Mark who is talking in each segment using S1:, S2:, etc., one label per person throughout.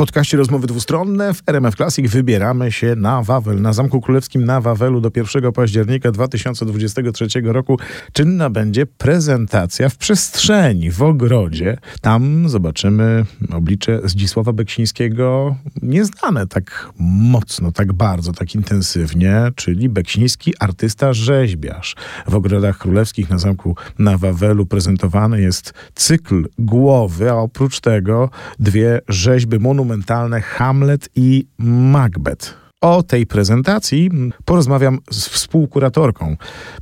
S1: podcaście Rozmowy Dwustronne w RMF Classic wybieramy się na Wawel. Na Zamku Królewskim na Wawelu do 1 października 2023 roku czynna będzie prezentacja w przestrzeni, w ogrodzie. Tam zobaczymy oblicze Zdzisława Beksińskiego, nieznane tak mocno, tak bardzo, tak intensywnie, czyli Beksiński artysta rzeźbiarz. W ogrodach królewskich na Zamku na Wawelu prezentowany jest cykl głowy, a oprócz tego dwie rzeźby monumentalne Hamlet i Macbeth. O tej prezentacji porozmawiam z współkuratorką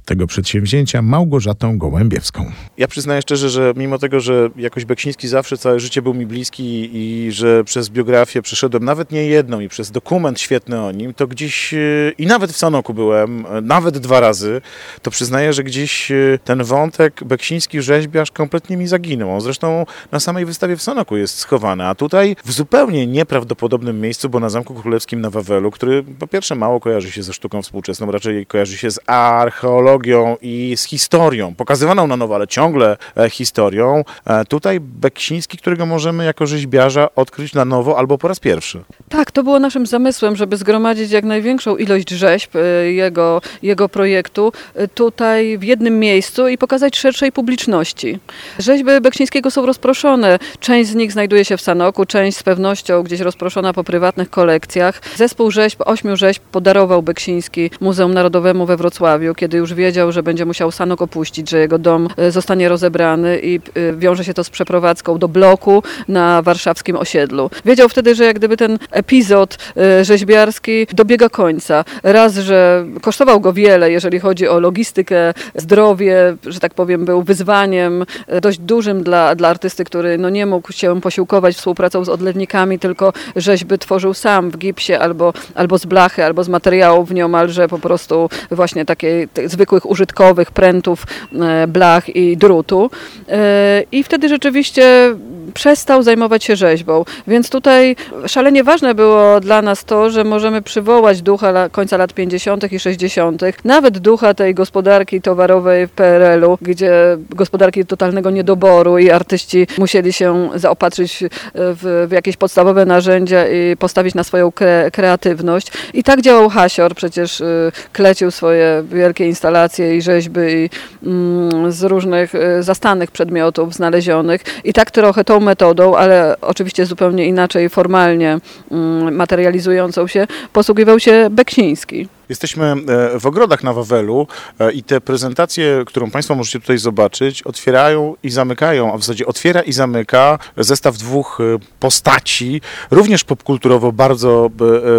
S1: tego przedsięwzięcia, Małgorzatą Gołębiewską.
S2: Ja przyznaję szczerze, że mimo tego, że jakoś Beksiński zawsze całe życie był mi bliski i że przez biografię przeszedłem nawet nie jedną i przez dokument świetny o nim, to gdzieś e, i nawet w Sanoku byłem, e, nawet dwa razy, to przyznaję, że gdzieś e, ten wątek Beksiński rzeźbiarz kompletnie mi zaginął. On zresztą na samej wystawie w Sanoku jest schowany, a tutaj w zupełnie nieprawdopodobnym miejscu, bo na Zamku Królewskim na Wawelu, który który po pierwsze mało kojarzy się ze sztuką współczesną, raczej kojarzy się z archeologią i z historią, pokazywaną na nowo, ale ciągle e, historią. E, tutaj Beksiński, którego możemy jako rzeźbiarza odkryć na nowo albo po raz pierwszy.
S3: Tak, to było naszym zamysłem, żeby zgromadzić jak największą ilość rzeźb e, jego, jego projektu tutaj w jednym miejscu i pokazać szerszej publiczności. Rzeźby Beksińskiego są rozproszone. Część z nich znajduje się w Sanoku, część z pewnością gdzieś rozproszona po prywatnych kolekcjach. Zespół rzeźb rzeźb, ośmiu rzeźb podarował Beksiński Muzeum Narodowemu we Wrocławiu, kiedy już wiedział, że będzie musiał Sanok opuścić, że jego dom e, zostanie rozebrany i e, wiąże się to z przeprowadzką do bloku na warszawskim osiedlu. Wiedział wtedy, że jak gdyby ten epizod e, rzeźbiarski dobiega końca. Raz, że kosztował go wiele, jeżeli chodzi o logistykę, zdrowie, że tak powiem, był wyzwaniem dość dużym dla, dla artysty, który no nie mógł się posiłkować współpracą z odlewnikami, tylko rzeźby tworzył sam w gipsie albo, albo albo z blachy, albo z materiałów nieomalże po prostu właśnie takich zwykłych użytkowych prętów, e, blach i drutu. E, I wtedy rzeczywiście przestał zajmować się rzeźbą. Więc tutaj szalenie ważne było dla nas to, że możemy przywołać ducha końca lat 50. i 60., nawet ducha tej gospodarki towarowej w PRL-u, gdzie gospodarki totalnego niedoboru i artyści musieli się zaopatrzyć w, w jakieś podstawowe narzędzia i postawić na swoją kre, kreatywność. I tak działał Hasior, przecież y, klecił swoje wielkie instalacje i rzeźby i, mm, z różnych y, zastanych przedmiotów znalezionych. I tak trochę tą metodą, ale oczywiście zupełnie inaczej formalnie mm, materializującą się, posługiwał się Beksiński.
S2: Jesteśmy e, w ogrodach na Wawelu e, i te prezentacje, którą Państwo możecie tutaj zobaczyć, otwierają i zamykają, a w zasadzie otwiera i zamyka zestaw dwóch e, postaci, również popkulturowo bardzo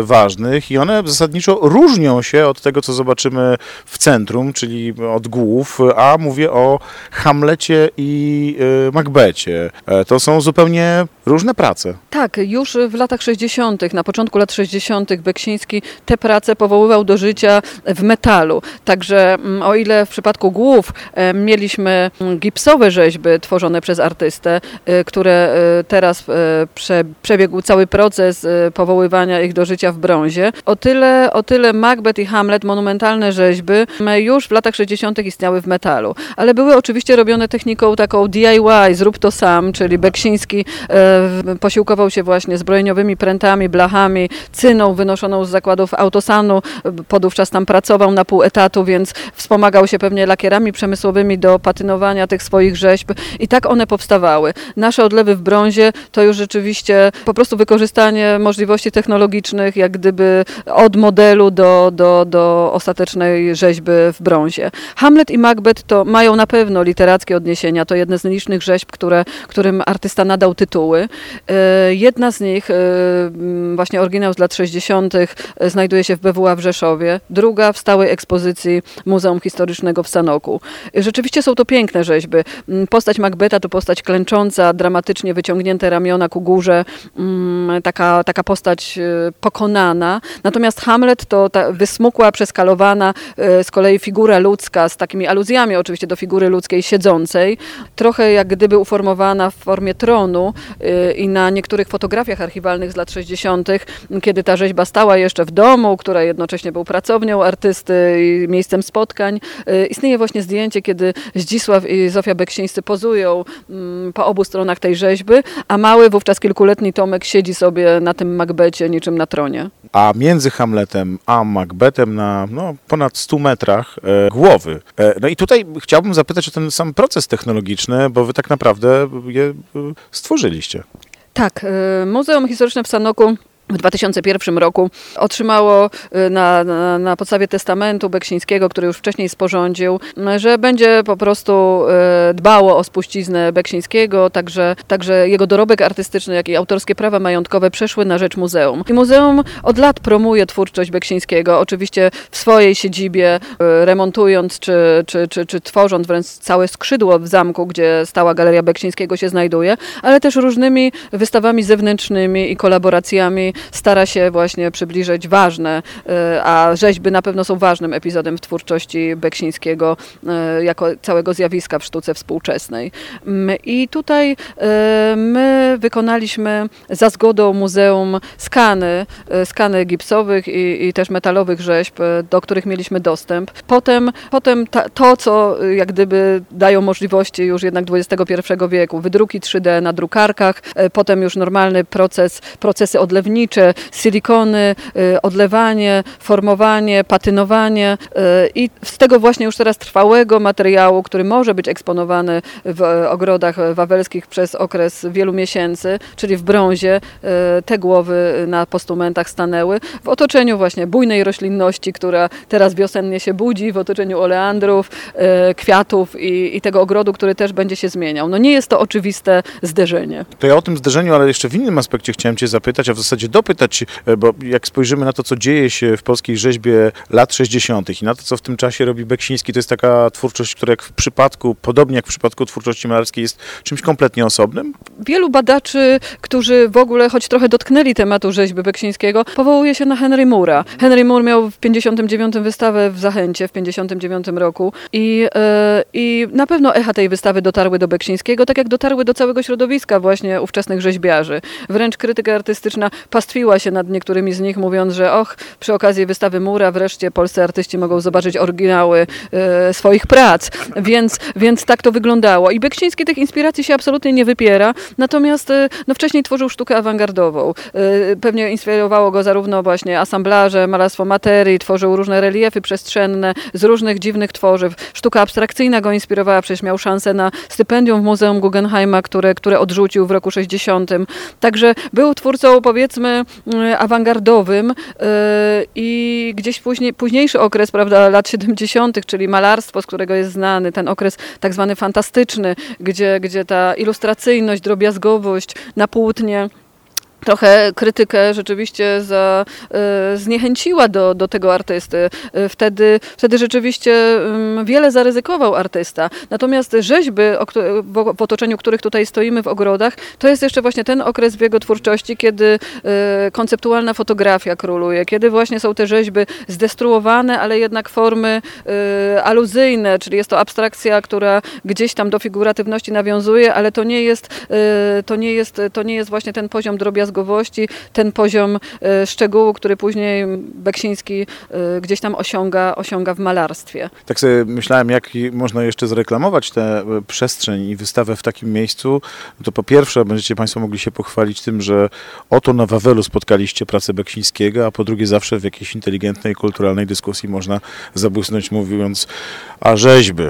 S2: ważnych i one zasadniczo różnią się od tego, co zobaczymy w centrum, czyli od głów, a mówię o Hamlecie i Macbecie. To są zupełnie różne prace.
S3: Tak, już w latach 60., na początku lat 60. Beksiński te prace powoływał do życia w metalu. Także mm, o ile w przypadku głów e, mieliśmy gipsowe rzeźby tworzone przez artystę, e, które e, teraz przebiegł cały proces powoływania ich do życia w brązie, o tyle, o tyle Macbeth i Hamlet, monumentalne rzeźby, już w latach 60. istniały w metalu. Ale były oczywiście robione techniką taką DIY, zrób to sam, czyli Beksiński posiłkował się właśnie zbrojeniowymi prętami, blachami, cyną wynoszoną z zakładów autosanu, podówczas tam pracował na pół etatu, więc wspomagał się pewnie lakierami przemysłowymi do patynowania tych swoich rzeźb i tak one powstawały. Nasze odlewy w brązie to już rzeczywiście po prostu wykorzystanie możliwości technologicznych, jak gdyby od modelu do, do, do ostatecznej rzeźby w brązie. Hamlet i Macbeth to mają na pewno literackie odniesienia, to jedne z nielicznych rzeźb, które, którym artysta nadał tytuły. E, jedna z nich, e, właśnie oryginał z lat 60., znajduje się w BWA w Rzeszowie, druga w stałej ekspozycji Muzeum Historycznego w Sanoku. Rzeczywiście są to piękne rzeźby. Mm, postać Macbeta to postać klęcząca, dramatycznie wyciągnięte ramiona ku górze, mm, taka, taka postać e, pokonana. Natomiast Hamlet to ta wysmukła, przeskalowana, e, z kolei figura ludzka, z takimi aluzjami oczywiście do figury ludzkiej siedzącej, trochę jak gdyby uformowana w formie tronu e, i na niektórych fotografiach archiwalnych z lat 60., kiedy ta rzeźba stała jeszcze w domu, która jednocześnie była był pracownią artysty i miejscem spotkań. Y, Istnieje właśnie zdjęcie, kiedy Zdzisław i Zofia Beksińscy pozują mm, po obu stronach tej rzeźby, a mały, wówczas kilkuletni Tomek siedzi sobie na tym Macbecie niczym na tronie.
S2: A między Hamletem a Macbethem na no, ponad 100 metrach e, głowy. E, no i tutaj chciałbym zapytać o ten sam proces technologiczny, bo wy tak naprawdę je e, stworzyliście.
S3: Tak, y, Muzeum Historyczne w Sanoku w 2001 roku otrzymało y, na, na, na podstawie testamentu Beksińskiego, który już wcześniej sporządził, y, że będzie po prostu y, dbało o spuściznę Beksińskiego, także, także jego dorobek artystyczny, jak i autorskie prawa majątkowe przeszły na rzecz muzeum. I muzeum od lat promuje twórczość Beksińskiego, oczywiście w swojej siedzibie, remontując czy, czy, czy, czy tworząc wręcz całe skrzydło w zamku, gdzie stała Galeria Beksińskiego się znajduje, ale też różnymi wystawami zewnętrznymi i kolaboracjami stara się właśnie przybliżyć ważne, y, a rzeźby na pewno są ważnym epizodem w twórczości Beksińskiego y, jako całego zjawiska w sztuce współczesnej. Mm, I tutaj y, my wykonaliśmy za zgodą muzeum skany, skany gipsowych i, i też metalowych rzeźb, do których mieliśmy dostęp. Potem, potem ta, to, co jak gdyby dają możliwości już jednak XXI wieku, wydruki 3D na drukarkach, potem już normalny proces, procesy odlewnicze, silikony, y, odlewanie, formowanie, patynowanie y, i z tego właśnie już teraz trwałego materiału, który może być eksponowany w ogrodach wawelskich przez okres wielu miesięcy, czyli w brązie, y, te głowy na postumentach stanęły w otoczeniu właśnie bujnej roślinności, która teraz wiosennie się budzi, w otoczeniu oleandrów, kwiatów i, i tego ogrodu, który też będzie się zmieniał. No nie jest to oczywiste zderzenie.
S2: To ja o tym zderzeniu, ale jeszcze w innym aspekcie chciałem Cię zapytać, a w zasadzie dopytać, e, bo jak spojrzymy na to, co dzieje się w polskiej rzeźbie lat 60. i na to, co w tym czasie robi Beksiński, to jest taka twórczość, która jak w przypadku, podobnie jak w przypadku twórczości malarskiej, jest czymś kompletnie osobnym?
S3: Wielu badaczy, którzy w ogóle choć trochę dotknęli tematu rzeźby Beksińskiego, powołuje się na Henry Moore'a. Henry Moore miał w 59 wystawę w Zachęcie w 59 roku i, yy, i na pewno echa tej wystawy dotarły do Beksińskiego, tak jak dotarły do całego środowiska właśnie ówczesnych rzeźbiarzy. Wręcz krytyka artystyczna pastwiła się nad niektórymi z nich, mówiąc, że och, przy okazji wystawy Mura wreszcie polscy artyści mogą zobaczyć oryginały e, swoich prac. Więc, więc tak to wyglądało. I Beksiński tych inspiracji się absolutnie nie wypiera, natomiast e, no, wcześniej tworzył sztukę awangardową. E, pewnie inspirowało go zarówno właśnie asamblaże, malarstwo materii, tworzył różne reliefy przestrzenne z różnych dziwnych tworzyw. Sztuka abstrakcyjna go inspirowała, przecież miał szansę na stypendium w Muzeum Guggenheima, które, które odrzucił w roku 60. Także był twórcą, powiedzmy, awangardowym e, i gdzieś później, późniejszy okres, prawda, lat 70., czyli malarstwo, z którego jest znany, ten okres tak zwany fantastyczny, gdzie, gdzie ta ilustracyjność, drobiazgowość na płótnie trochę krytykę rzeczywiście za, y, zniechęciła do, do tego artysty. Y, wtedy, wtedy rzeczywiście y, wiele zaryzykował artysta. Natomiast rzeźby, w, otoczeniu których tutaj stoimy w ogrodach, to jest jeszcze właśnie ten okres w jego twórczości, kiedy y, konceptualna fotografia króluje, kiedy właśnie są te rzeźby zdestruowane, ale jednak formy aluzyjne, czyli jest to abstrakcja, która gdzieś tam do figuratywności nawiązuje, ale to nie jest, to nie jest, to nie jest właśnie ten poziom drobiazgowy, drobiazgowości, ten poziom e, szczegółu, który później Beksiński e, gdzieś tam osiąga, osiąga w malarstwie.
S2: Tak sobie myślałem, jak można jeszcze zreklamować tę e, przestrzeń i wystawę w takim miejscu. To po pierwsze będziecie Państwo mogli się pochwalić tym, że oto na Wawelu spotkaliście pracę Beksińskiego, a po drugie zawsze w jakiejś inteligentnej, kulturalnej dyskusji można zabłysnąć mówiąc, a rzeźby,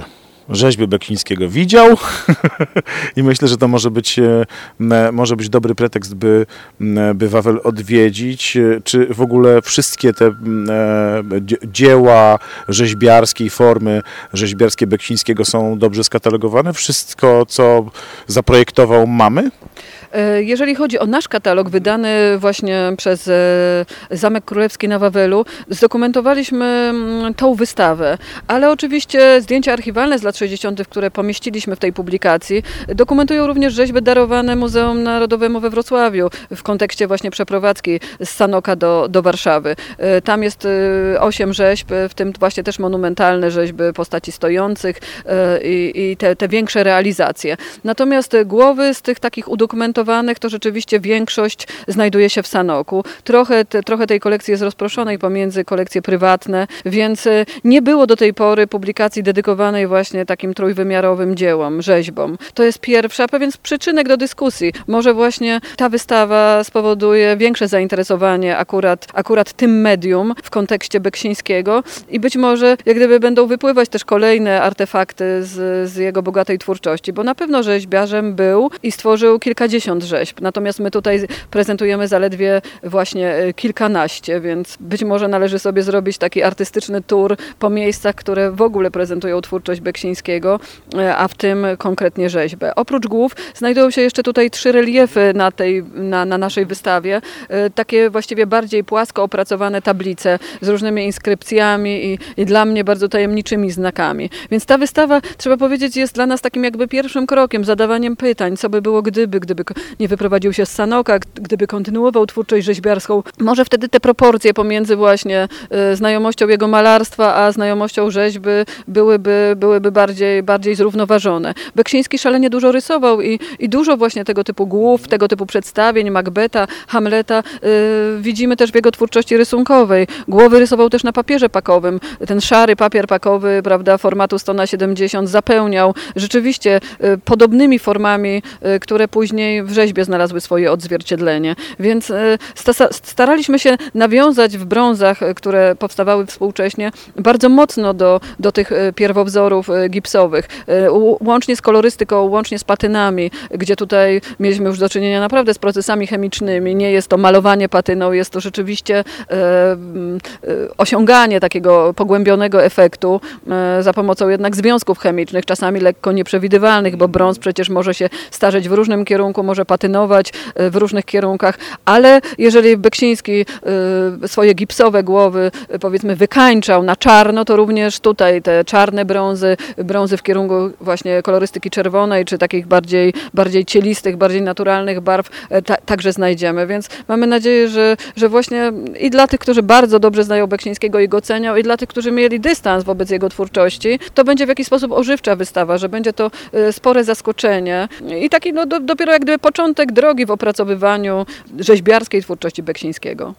S2: rzeźby Bekińskiego widział i myślę, że to może być, e, może być dobry pretekst, by, by Wawel odwiedzić. E, czy w ogóle wszystkie te e, dzieła rzeźbiarskie i formy rzeźbiarskie Beksińskiego są dobrze skatalogowane? Wszystko, co zaprojektował mamy?
S3: E, jeżeli chodzi o nasz katalog wydany właśnie przez e, Zamek Królewski na Wawelu, zdokumentowaliśmy tą wystawę, ale oczywiście zdjęcia archiwalne z lat 60., które pomieściliśmy w tej publikacji, dokumentują również rzeźby darowane Muzeum Narodowemu we Wrocławiu w kontekście właśnie przeprowadzki z Sanoka do, do Warszawy. E, Tam jest e, osiem rzeźb, w tym właśnie też monumentalne rzeźby postaci stojących e, i, i te, te większe realizacje. Natomiast głowy z tych takich udokumentowanych to rzeczywiście większość znajduje się w Sanoku. Trochę, te, trochę tej kolekcji jest rozproszonej pomiędzy kolekcje prywatne, więc nie było do tej pory publikacji dedykowanej właśnie takim trójwymiarowym dziełom, rzeźbom. To jest pierwsza, pewien przyczynek do dyskusji. Może właśnie ta wystawa spowoduje większe zainteresowanie akurat, akurat tym medium w kontekście Beksińskiego i być może jak gdyby będą wypływać też kolejne artefakty z, z jego bogatej twórczości, bo na pewno rzeźbiarzem był i stworzył kilkadziesiąt rzeźb. Natomiast my tutaj prezentujemy zaledwie właśnie e, kilkanaście, więc być może należy sobie zrobić taki artystyczny tour po miejscach, które w ogóle prezentują twórczość Beksińskiego, e, a w tym konkretnie rzeźbę. Oprócz głów znajdują się jeszcze tutaj trzy reliefy na, tej, na, na naszej wystawie, e, takie właściwie bardziej płasko opracowane tablice z różnymi inskrypcjami i, i dla mnie bardzo tajemniczymi znakami. Więc ta wystawa, trzeba powiedzieć, jest dla nas takim jakby pierwszym krokiem, zadawaniem pytań, co by było gdyby, gdyby nie wyprowadził się z Sanoka, gdyby kontynuował twórczość rzeźbiarską. Może wtedy te proporcje pomiędzy właśnie e, znajomością jego malarstwa, a znajomością rzeźby byłyby, byłyby bardziej, bardziej zrównoważone. Beksiński szalenie dużo rysował i, i dużo właśnie tego typu głów, tego typu przedstawień, Macbeta, Hamleta y, widzimy też w jego twórczości rysunkowej. Głowy rysował też na papierze pakowym. Ten szary papier pakowy, prawda, formatu 100 na 70 zapełniał rzeczywiście y, podobnymi formami, y, które później w rzeźbie znalazły swoje odzwierciedlenie. Więc sta- staraliśmy się nawiązać w brązach, które powstawały współcześnie, bardzo mocno do, do tych pierwowzorów gipsowych, y, łącznie z kolorystyką, łącznie z patynami, gdzie tutaj mieliśmy już do czynienia naprawdę z procesami chemicznymi. Nie jest to malowanie patyną, jest to rzeczywiście e, m, e, osiąganie takiego pogłębionego efektu e, za pomocą jednak związków chemicznych, czasami lekko nieprzewidywalnych, bo brąz przecież może się starzeć w różnym kierunku, może patynować w różnych kierunkach, ale jeżeli Beksiński swoje gipsowe głowy powiedzmy wykańczał na czarno, to również tutaj te czarne brązy, brązy w kierunku właśnie kolorystyki czerwonej, czy takich bardziej, bardziej cielistych, bardziej naturalnych barw e, ta, także znajdziemy, więc mamy nadzieję, że, że właśnie i dla tych, którzy bardzo dobrze znają Beksińskiego i go cenią, i dla tych, którzy mieli dystans wobec jego twórczości, to będzie w jakiś sposób ożywcza wystawa, że będzie to e, spore zaskoczenie i taki no, do, dopiero jak gdyby początek drogi w opracowywaniu rzeźbiarskiej twórczości Beksińskiego.